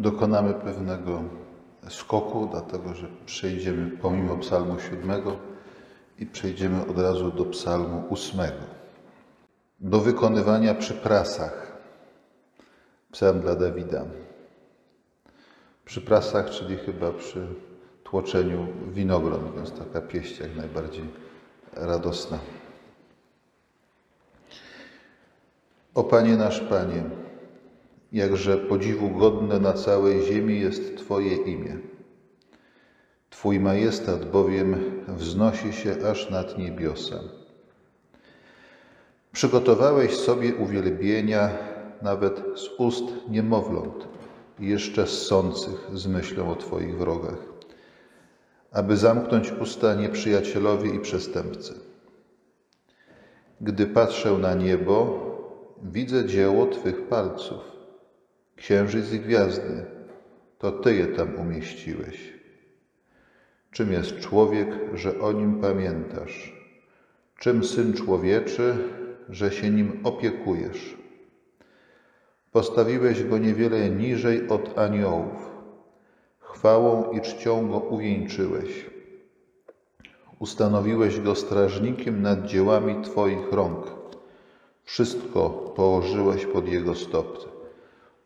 dokonamy pewnego skoku, dlatego że przejdziemy pomimo psalmu siódmego i przejdziemy od razu do psalmu ósmego. Do wykonywania przy prasach. Psalm dla Dawida. Przy prasach, czyli chyba przy tłoczeniu winogron, więc taka pieść jak najbardziej radosna. O Panie nasz Panie, jakże podziwu godne na całej ziemi jest Twoje imię. Twój majestat bowiem wznosi się aż nad niebiosa. Przygotowałeś sobie uwielbienia nawet z ust niemowląt jeszcze ssących z myślą o Twoich wrogach, aby zamknąć usta nieprzyjacielowi i przestępcy. Gdy patrzę na niebo, widzę dzieło Twych palców, księżyc i gwiazdy, to Ty je tam umieściłeś. Czym jest człowiek, że o nim pamiętasz? Czym syn człowieczy, że się nim opiekujesz? Postawiłeś go niewiele niżej od aniołów, chwałą i czcią go uwieńczyłeś. Ustanowiłeś go strażnikiem nad dziełami Twoich rąk. Wszystko położyłeś pod jego stopy.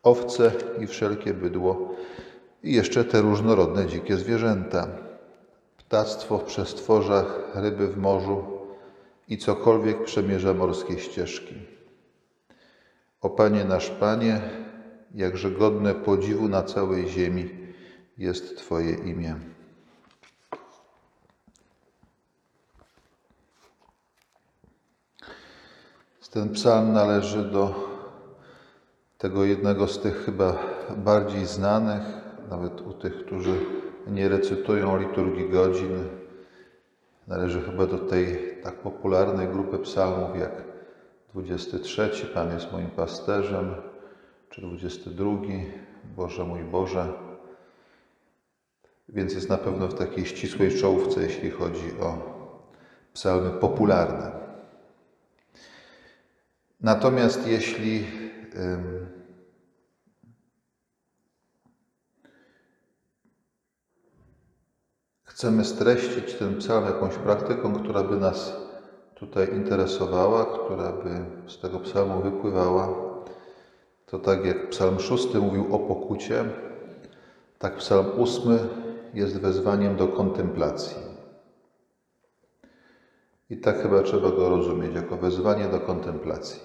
Owce i wszelkie bydło, i jeszcze te różnorodne dzikie zwierzęta, ptactwo w przestworzach, ryby w morzu i cokolwiek przemierza morskie ścieżki. O Panie nasz Panie, jakże godne podziwu na całej ziemi jest Twoje imię. Ten psalm należy do tego jednego z tych chyba bardziej znanych, nawet u tych, którzy nie recytują liturgii godzin. Należy chyba do tej tak popularnej grupy psalmów jak 23, Pan jest moim pasterzem, czy 22, Boże mój Boże. Więc jest na pewno w takiej ścisłej czołówce, jeśli chodzi o psalmy popularne. Natomiast jeśli chcemy streścić ten psalm jakąś praktyką, która by nas tutaj interesowała, która by z tego psalmu wypływała, to tak jak psalm szósty mówił o pokucie, tak psalm ósmy jest wezwaniem do kontemplacji. I tak chyba trzeba go rozumieć, jako wezwanie do kontemplacji.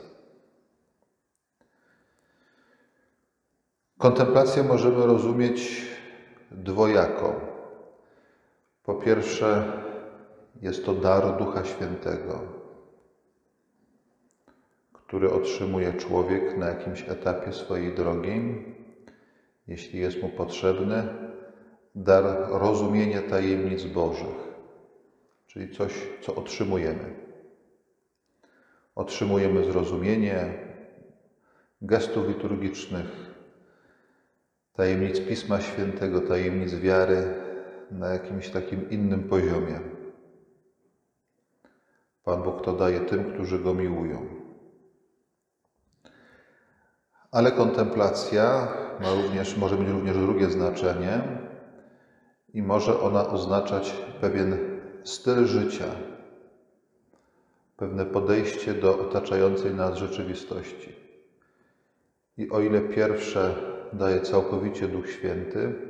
Kontemplację możemy rozumieć dwojako. Po pierwsze, jest to dar Ducha Świętego, który otrzymuje człowiek na jakimś etapie swojej drogi, jeśli jest mu potrzebny, dar rozumienia tajemnic Bożych, czyli coś, co otrzymujemy. Otrzymujemy zrozumienie gestów liturgicznych, tajemnic Pisma Świętego, tajemnic wiary na jakimś takim innym poziomie. Pan Bóg to daje tym, którzy Go miłują. Ale kontemplacja ma również, może mieć również drugie znaczenie i może ona oznaczać pewien styl życia, pewne podejście do otaczającej nas rzeczywistości. I o ile pierwsze daje całkowicie Duch Święty,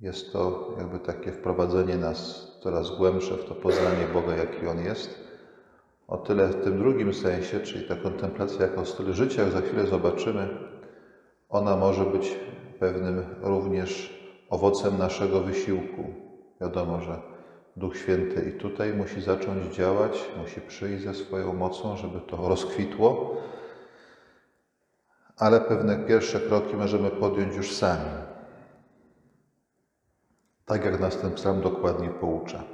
jest to jakby takie wprowadzenie nas coraz głębsze w to poznanie Boga, jaki On jest. O tyle w tym drugim sensie, czyli ta kontemplacja jako styl życia, jak za chwilę zobaczymy, ona może być pewnym również owocem naszego wysiłku. Wiadomo, że Duch Święty i tutaj musi zacząć działać, musi przyjść ze swoją mocą, żeby to rozkwitło, ale pewne pierwsze kroki możemy podjąć już sami. Tak jak nas ten psalm dokładnie poucza.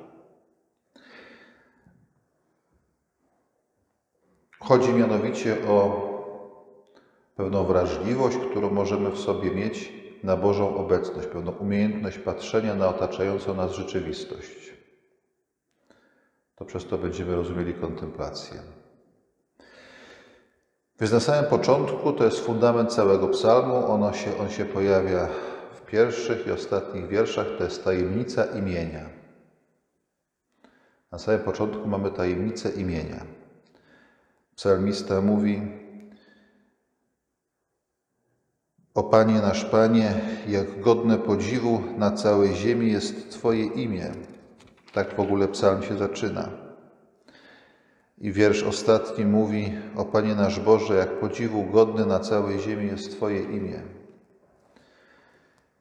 Chodzi mianowicie o pewną wrażliwość, którą możemy w sobie mieć na Bożą obecność, pewną umiejętność patrzenia na otaczającą nas rzeczywistość. To przez to będziemy rozumieli kontemplację. Więc na samym początku to jest fundament całego psalmu. Ono się, on się pojawia pierwszych i ostatnich wierszach. To jest tajemnica imienia. Na samym początku mamy tajemnicę imienia. Psalmista mówi: O Panie nasz Panie, jak godne podziwu na całej ziemi jest Twoje imię. Tak w ogóle psalm się zaczyna. I wiersz ostatni mówi: O Panie nasz Boże, jak podziwu godny na całej ziemi jest Twoje imię.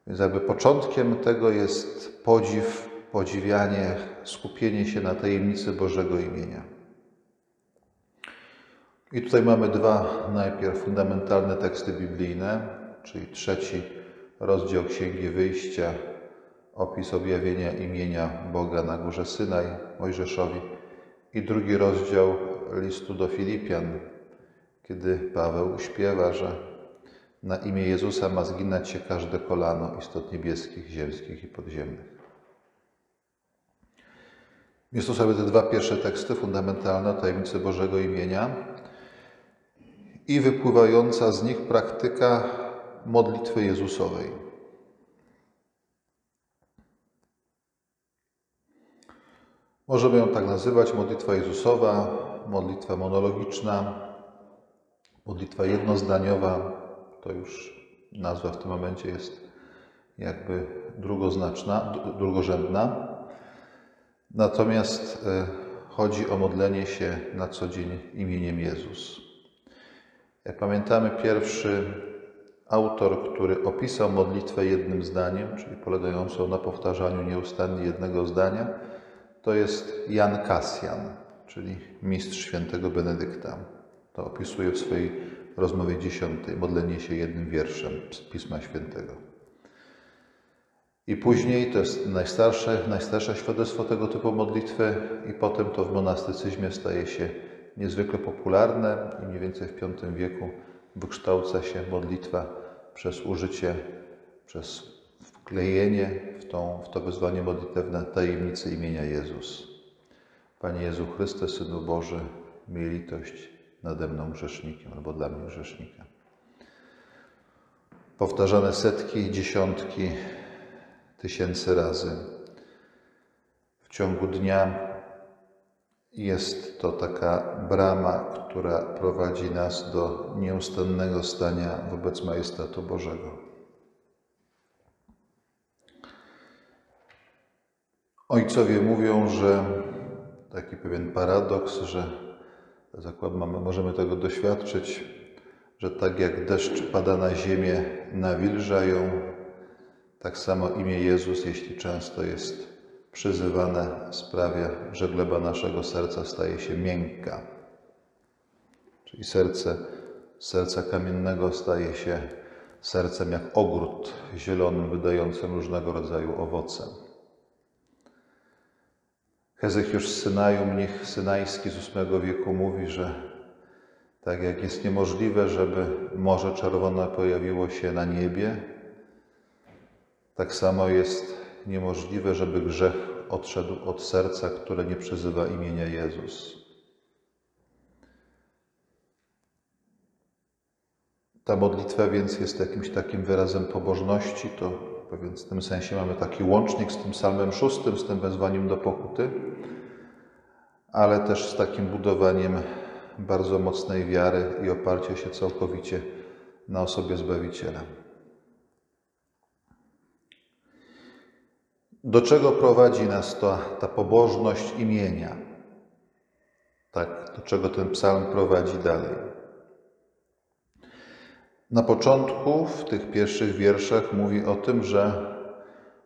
Więc jakby początkiem tego jest podziw, podziwianie, skupienie się na tajemnicy Bożego imienia. I tutaj mamy dwa najpierw fundamentalne teksty biblijne, czyli trzeci rozdział Księgi Wyjścia, opis objawienia imienia Boga na górze Synaj Mojżeszowi i drugi rozdział listu do Filipian, kiedy Paweł śpiewa, że na imię Jezusa ma zginać się każde kolano istot niebieskich, ziemskich i podziemnych. Jest to sobie te dwa pierwsze teksty fundamentalne o tajemnicy Bożego imienia i wypływająca z nich praktyka modlitwy Jezusowej. Możemy ją tak nazywać modlitwa Jezusowa, modlitwa monologiczna, modlitwa jednozdaniowa. To już nazwa w tym momencie jest jakby drugoznaczna, drugorzędna. Natomiast e, chodzi o modlenie się na co dzień imieniem Jezus. Jak pamiętamy, pierwszy autor, który opisał modlitwę jednym zdaniem, czyli polegającą na powtarzaniu nieustannie jednego zdania, to jest Jan Kasjan, czyli mistrz świętego Benedykta. To opisuje w swojej rozmowie dziesiątej, modlenie się jednym wierszem z Pisma Świętego. I później to jest najstarsze, najstarsze świadectwo tego typu modlitwy, i potem to w monastycyzmie staje się niezwykle popularne i mniej więcej w V wieku wykształca się modlitwa przez użycie, przez wklejenie w, tą, w to wezwanie modlitewne tajemnicy imienia Jezus. Panie Jezu Chryste, Synu Boży, miej litość nade mną grzesznikiem, albo dla mnie grzesznika. Powtarzane setki, dziesiątki, tysięcy razy. W ciągu dnia jest to taka brama, która prowadzi nas do nieustannego stania wobec majestatu Bożego. Ojcowie mówią, że taki pewien paradoks, że zakład mamy, możemy tego doświadczyć, że tak jak deszcz pada na ziemię, nawilża ją, tak samo imię Jezus, jeśli często jest przyzywane, sprawia, że gleba naszego serca staje się miękka. Czyli serce serca kamiennego staje się sercem jak ogród zielonym, wydającym różnego rodzaju owoce. Hezekiusz z Synaju, mnich synajski z VIII wieku mówi, że tak jak jest niemożliwe, żeby Morze Czerwone pojawiło się na niebie, tak samo jest niemożliwe, żeby grzech odszedł od serca, które nie przyzywa imienia Jezus. Ta modlitwa więc jest jakimś takim wyrazem pobożności, to więc w tym sensie mamy taki łącznik z tym psalmem szóstym, z tym wezwaniem do pokuty, ale też z takim budowaniem bardzo mocnej wiary i oparcia się całkowicie na osobie Zbawiciela. Do czego prowadzi nas ta, ta pobożność imienia? Tak, do czego ten psalm prowadzi dalej? Na początku, w tych pierwszych wierszach, mówi o tym, że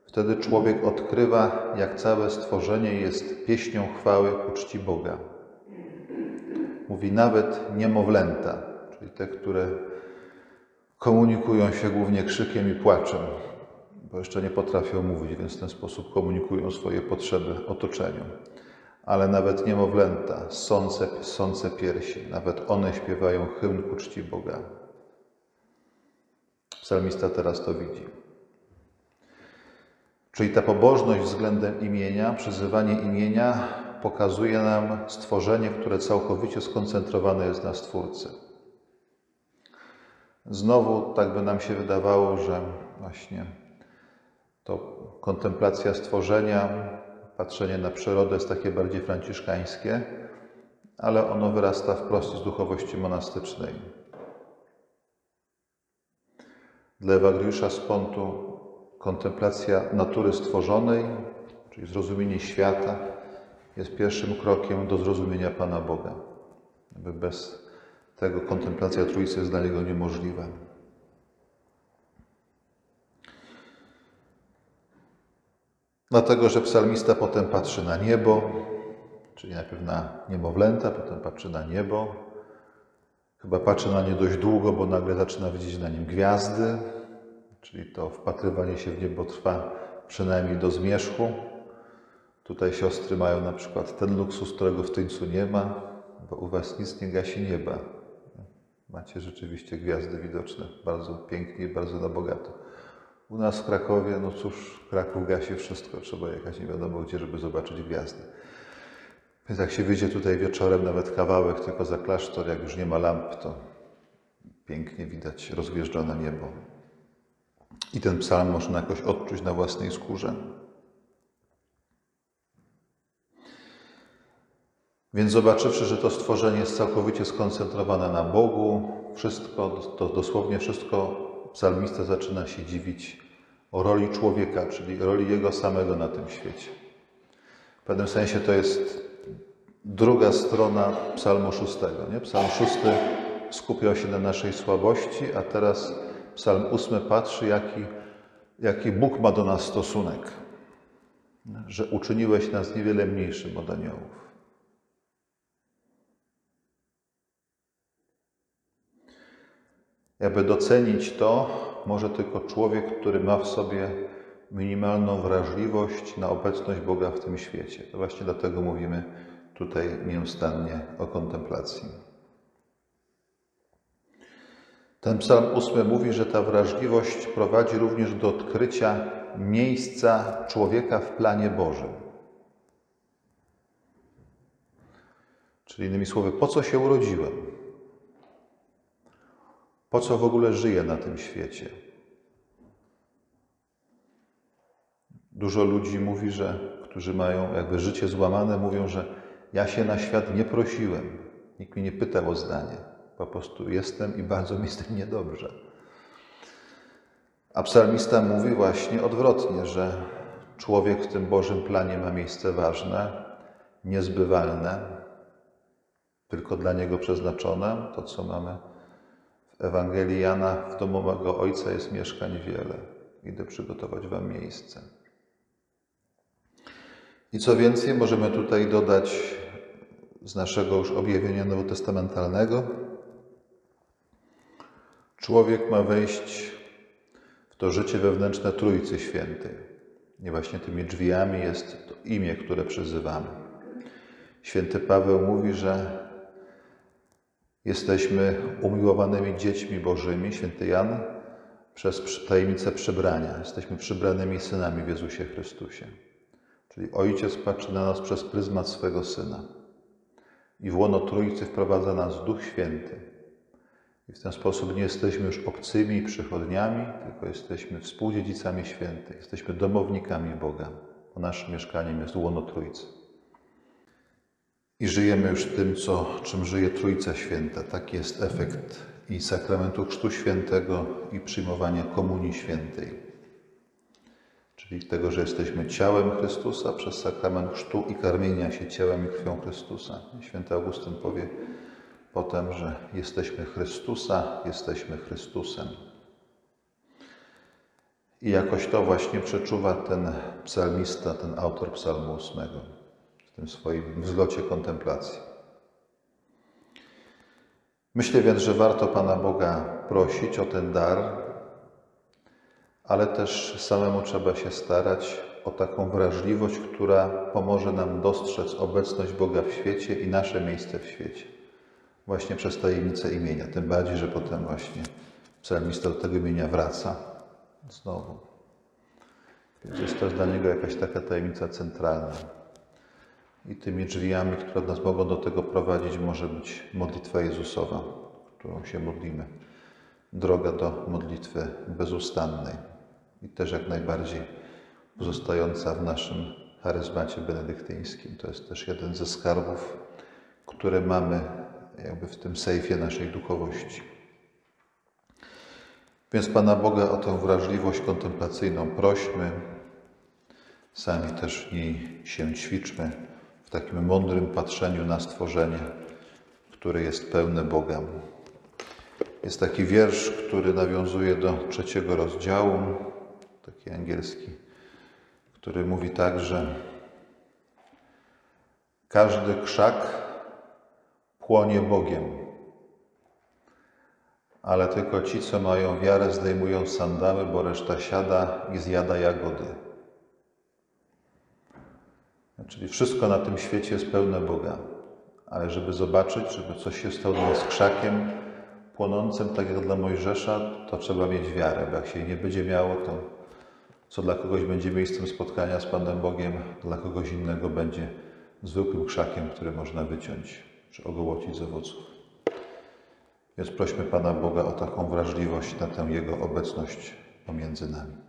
wtedy człowiek odkrywa, jak całe stworzenie jest pieśnią chwały ku czci Boga. Mówi nawet niemowlęta, czyli te, które komunikują się głównie krzykiem i płaczem bo jeszcze nie potrafią mówić, więc w ten sposób komunikują swoje potrzeby otoczeniu. Ale nawet niemowlęta, sące, sące piersi, nawet one śpiewają hymn ku czci Boga. Psalmista teraz to widzi. Czyli ta pobożność względem imienia, przyzywanie imienia pokazuje nam stworzenie, które całkowicie skoncentrowane jest na Stwórcy. Znowu tak by nam się wydawało, że właśnie to kontemplacja stworzenia, patrzenie na przyrodę jest takie bardziej franciszkańskie, ale ono wyrasta wprost z duchowości monastycznej. Dla Ewagriusza z Pontu kontemplacja natury stworzonej, czyli zrozumienie świata, jest pierwszym krokiem do zrozumienia Pana Boga. Bez tego kontemplacja Trójcy jest dla niego niemożliwa. Dlatego, że psalmista potem patrzy na niebo, czyli najpierw na niemowlęta, potem patrzy na niebo. Chyba patrzy na nie dość długo, bo nagle zaczyna widzieć na nim gwiazdy, czyli to wpatrywanie się w niebo trwa przynajmniej do zmierzchu. Tutaj siostry mają na przykład ten luksus, którego w Tyńcu nie ma, bo u Was nic nie gasi nieba. Macie rzeczywiście gwiazdy widoczne, bardzo pięknie i bardzo na bogato. U nas w Krakowie, no cóż, Kraków gasi wszystko, trzeba jechać nie wiadomo gdzie, żeby zobaczyć gwiazdy. Więc jak się wyjdzie tutaj wieczorem, nawet kawałek tylko za klasztor, jak już nie ma lamp, to pięknie widać rozgwieżdżone niebo. I ten psalm można jakoś odczuć na własnej skórze. Więc zobaczywszy, że to stworzenie jest całkowicie skoncentrowane na Bogu, wszystko, to dosłownie wszystko, psalmista zaczyna się dziwić o roli człowieka, czyli roli jego samego na tym świecie. W pewnym sensie to jest druga strona psalmu szóstego. Nie? Psalm szósty skupiał się na naszej słabości, a teraz psalm ósmy patrzy, jaki, jaki Bóg ma do nas stosunek. Że uczyniłeś nas niewiele mniejszym od aniołów. Aby docenić to, może tylko człowiek, który ma w sobie minimalną wrażliwość na obecność Boga w tym świecie. To właśnie dlatego mówimy tutaj nieustannie o kontemplacji. Ten psalm ósmy mówi, że ta wrażliwość prowadzi również do odkrycia miejsca człowieka w planie Bożym. Czyli innymi słowy, po co się urodziłem? Po co w ogóle żyję na tym świecie? Dużo ludzi mówi, że, którzy mają jakby życie złamane, mówią, że ja się na świat nie prosiłem. Nikt mnie nie pytał o zdanie. Po prostu jestem i bardzo mi z tym niedobrze. A psalmista mówi właśnie odwrotnie, że człowiek w tym Bożym planie ma miejsce ważne, niezbywalne, tylko dla niego przeznaczone. To, co mamy w Ewangelii Jana, w domu mego Ojca jest mieszkań wiele. Idę przygotować Wam miejsce. I co więcej, możemy tutaj dodać z naszego już objawienia nowotestamentalnego. Człowiek ma wejść w to życie wewnętrzne Trójcy Świętej. I właśnie tymi drzwiami jest to imię, które przyzywamy. Święty Paweł mówi, że jesteśmy umiłowanymi dziećmi Bożymi, święty Jan, przez tajemnicę przybrania. Jesteśmy przybranymi synami w Jezusie Chrystusie. Czyli Ojciec patrzy na nas przez pryzmat swego Syna. I w łono Trójcy wprowadza nas Duch Święty. I w ten sposób nie jesteśmy już obcymi przychodniami, tylko jesteśmy współdziedzicami świętych. Jesteśmy domownikami Boga, bo naszym mieszkaniem jest łono Trójcy. I żyjemy już tym, co, czym żyje Trójca Święta. Taki jest efekt i sakramentu Chrztu Świętego, i przyjmowania Komunii Świętej czyli tego, że jesteśmy ciałem Chrystusa przez sakrament chrztu i karmienia się ciałem i krwią Chrystusa. Święty Augustyn powie potem, że jesteśmy Chrystusa, jesteśmy Chrystusem. I jakoś to właśnie przeczuwa ten psalmista, ten autor psalmu ósmego w tym swoim wzlocie kontemplacji. Myślę więc, że warto Pana Boga prosić o ten dar, ale też samemu trzeba się starać o taką wrażliwość, która pomoże nam dostrzec obecność Boga w świecie i nasze miejsce w świecie. Właśnie przez tajemnicę imienia. Tym bardziej, że potem właśnie psalmista do tego imienia wraca znowu. Więc jest to dla niego jakaś taka tajemnica centralna. I tymi drzwiami, które nas mogą do tego prowadzić, może być modlitwa Jezusowa, którą się modlimy droga do modlitwy bezustannej i też jak najbardziej pozostająca w naszym charyzmacie benedyktyńskim. To jest też jeden ze skarbów, które mamy jakby w tym sejfie naszej duchowości. Więc Pana Boga o tę wrażliwość kontemplacyjną prośmy, sami też w niej się ćwiczmy w takim mądrym patrzeniu na stworzenie, które jest pełne Boga. Jest taki wiersz, który nawiązuje do trzeciego rozdziału, taki angielski, który mówi tak, że każdy krzak płonie Bogiem, ale tylko ci, co mają wiarę, zdejmują sandały, bo reszta siada i zjada jagody. Czyli wszystko na tym świecie jest pełne Boga, ale żeby zobaczyć, żeby coś się stało z krzakiem płonącym, tak jak dla Mojżesza, to trzeba mieć wiarę, bo jak się jej nie będzie miało, to co dla kogoś będzie miejscem spotkania z Panem Bogiem, dla kogoś innego będzie zwykłym krzakiem, który można wyciąć czy ogołocić z owoców. Więc prośmy Pana Boga o taką wrażliwość na tę Jego obecność pomiędzy nami.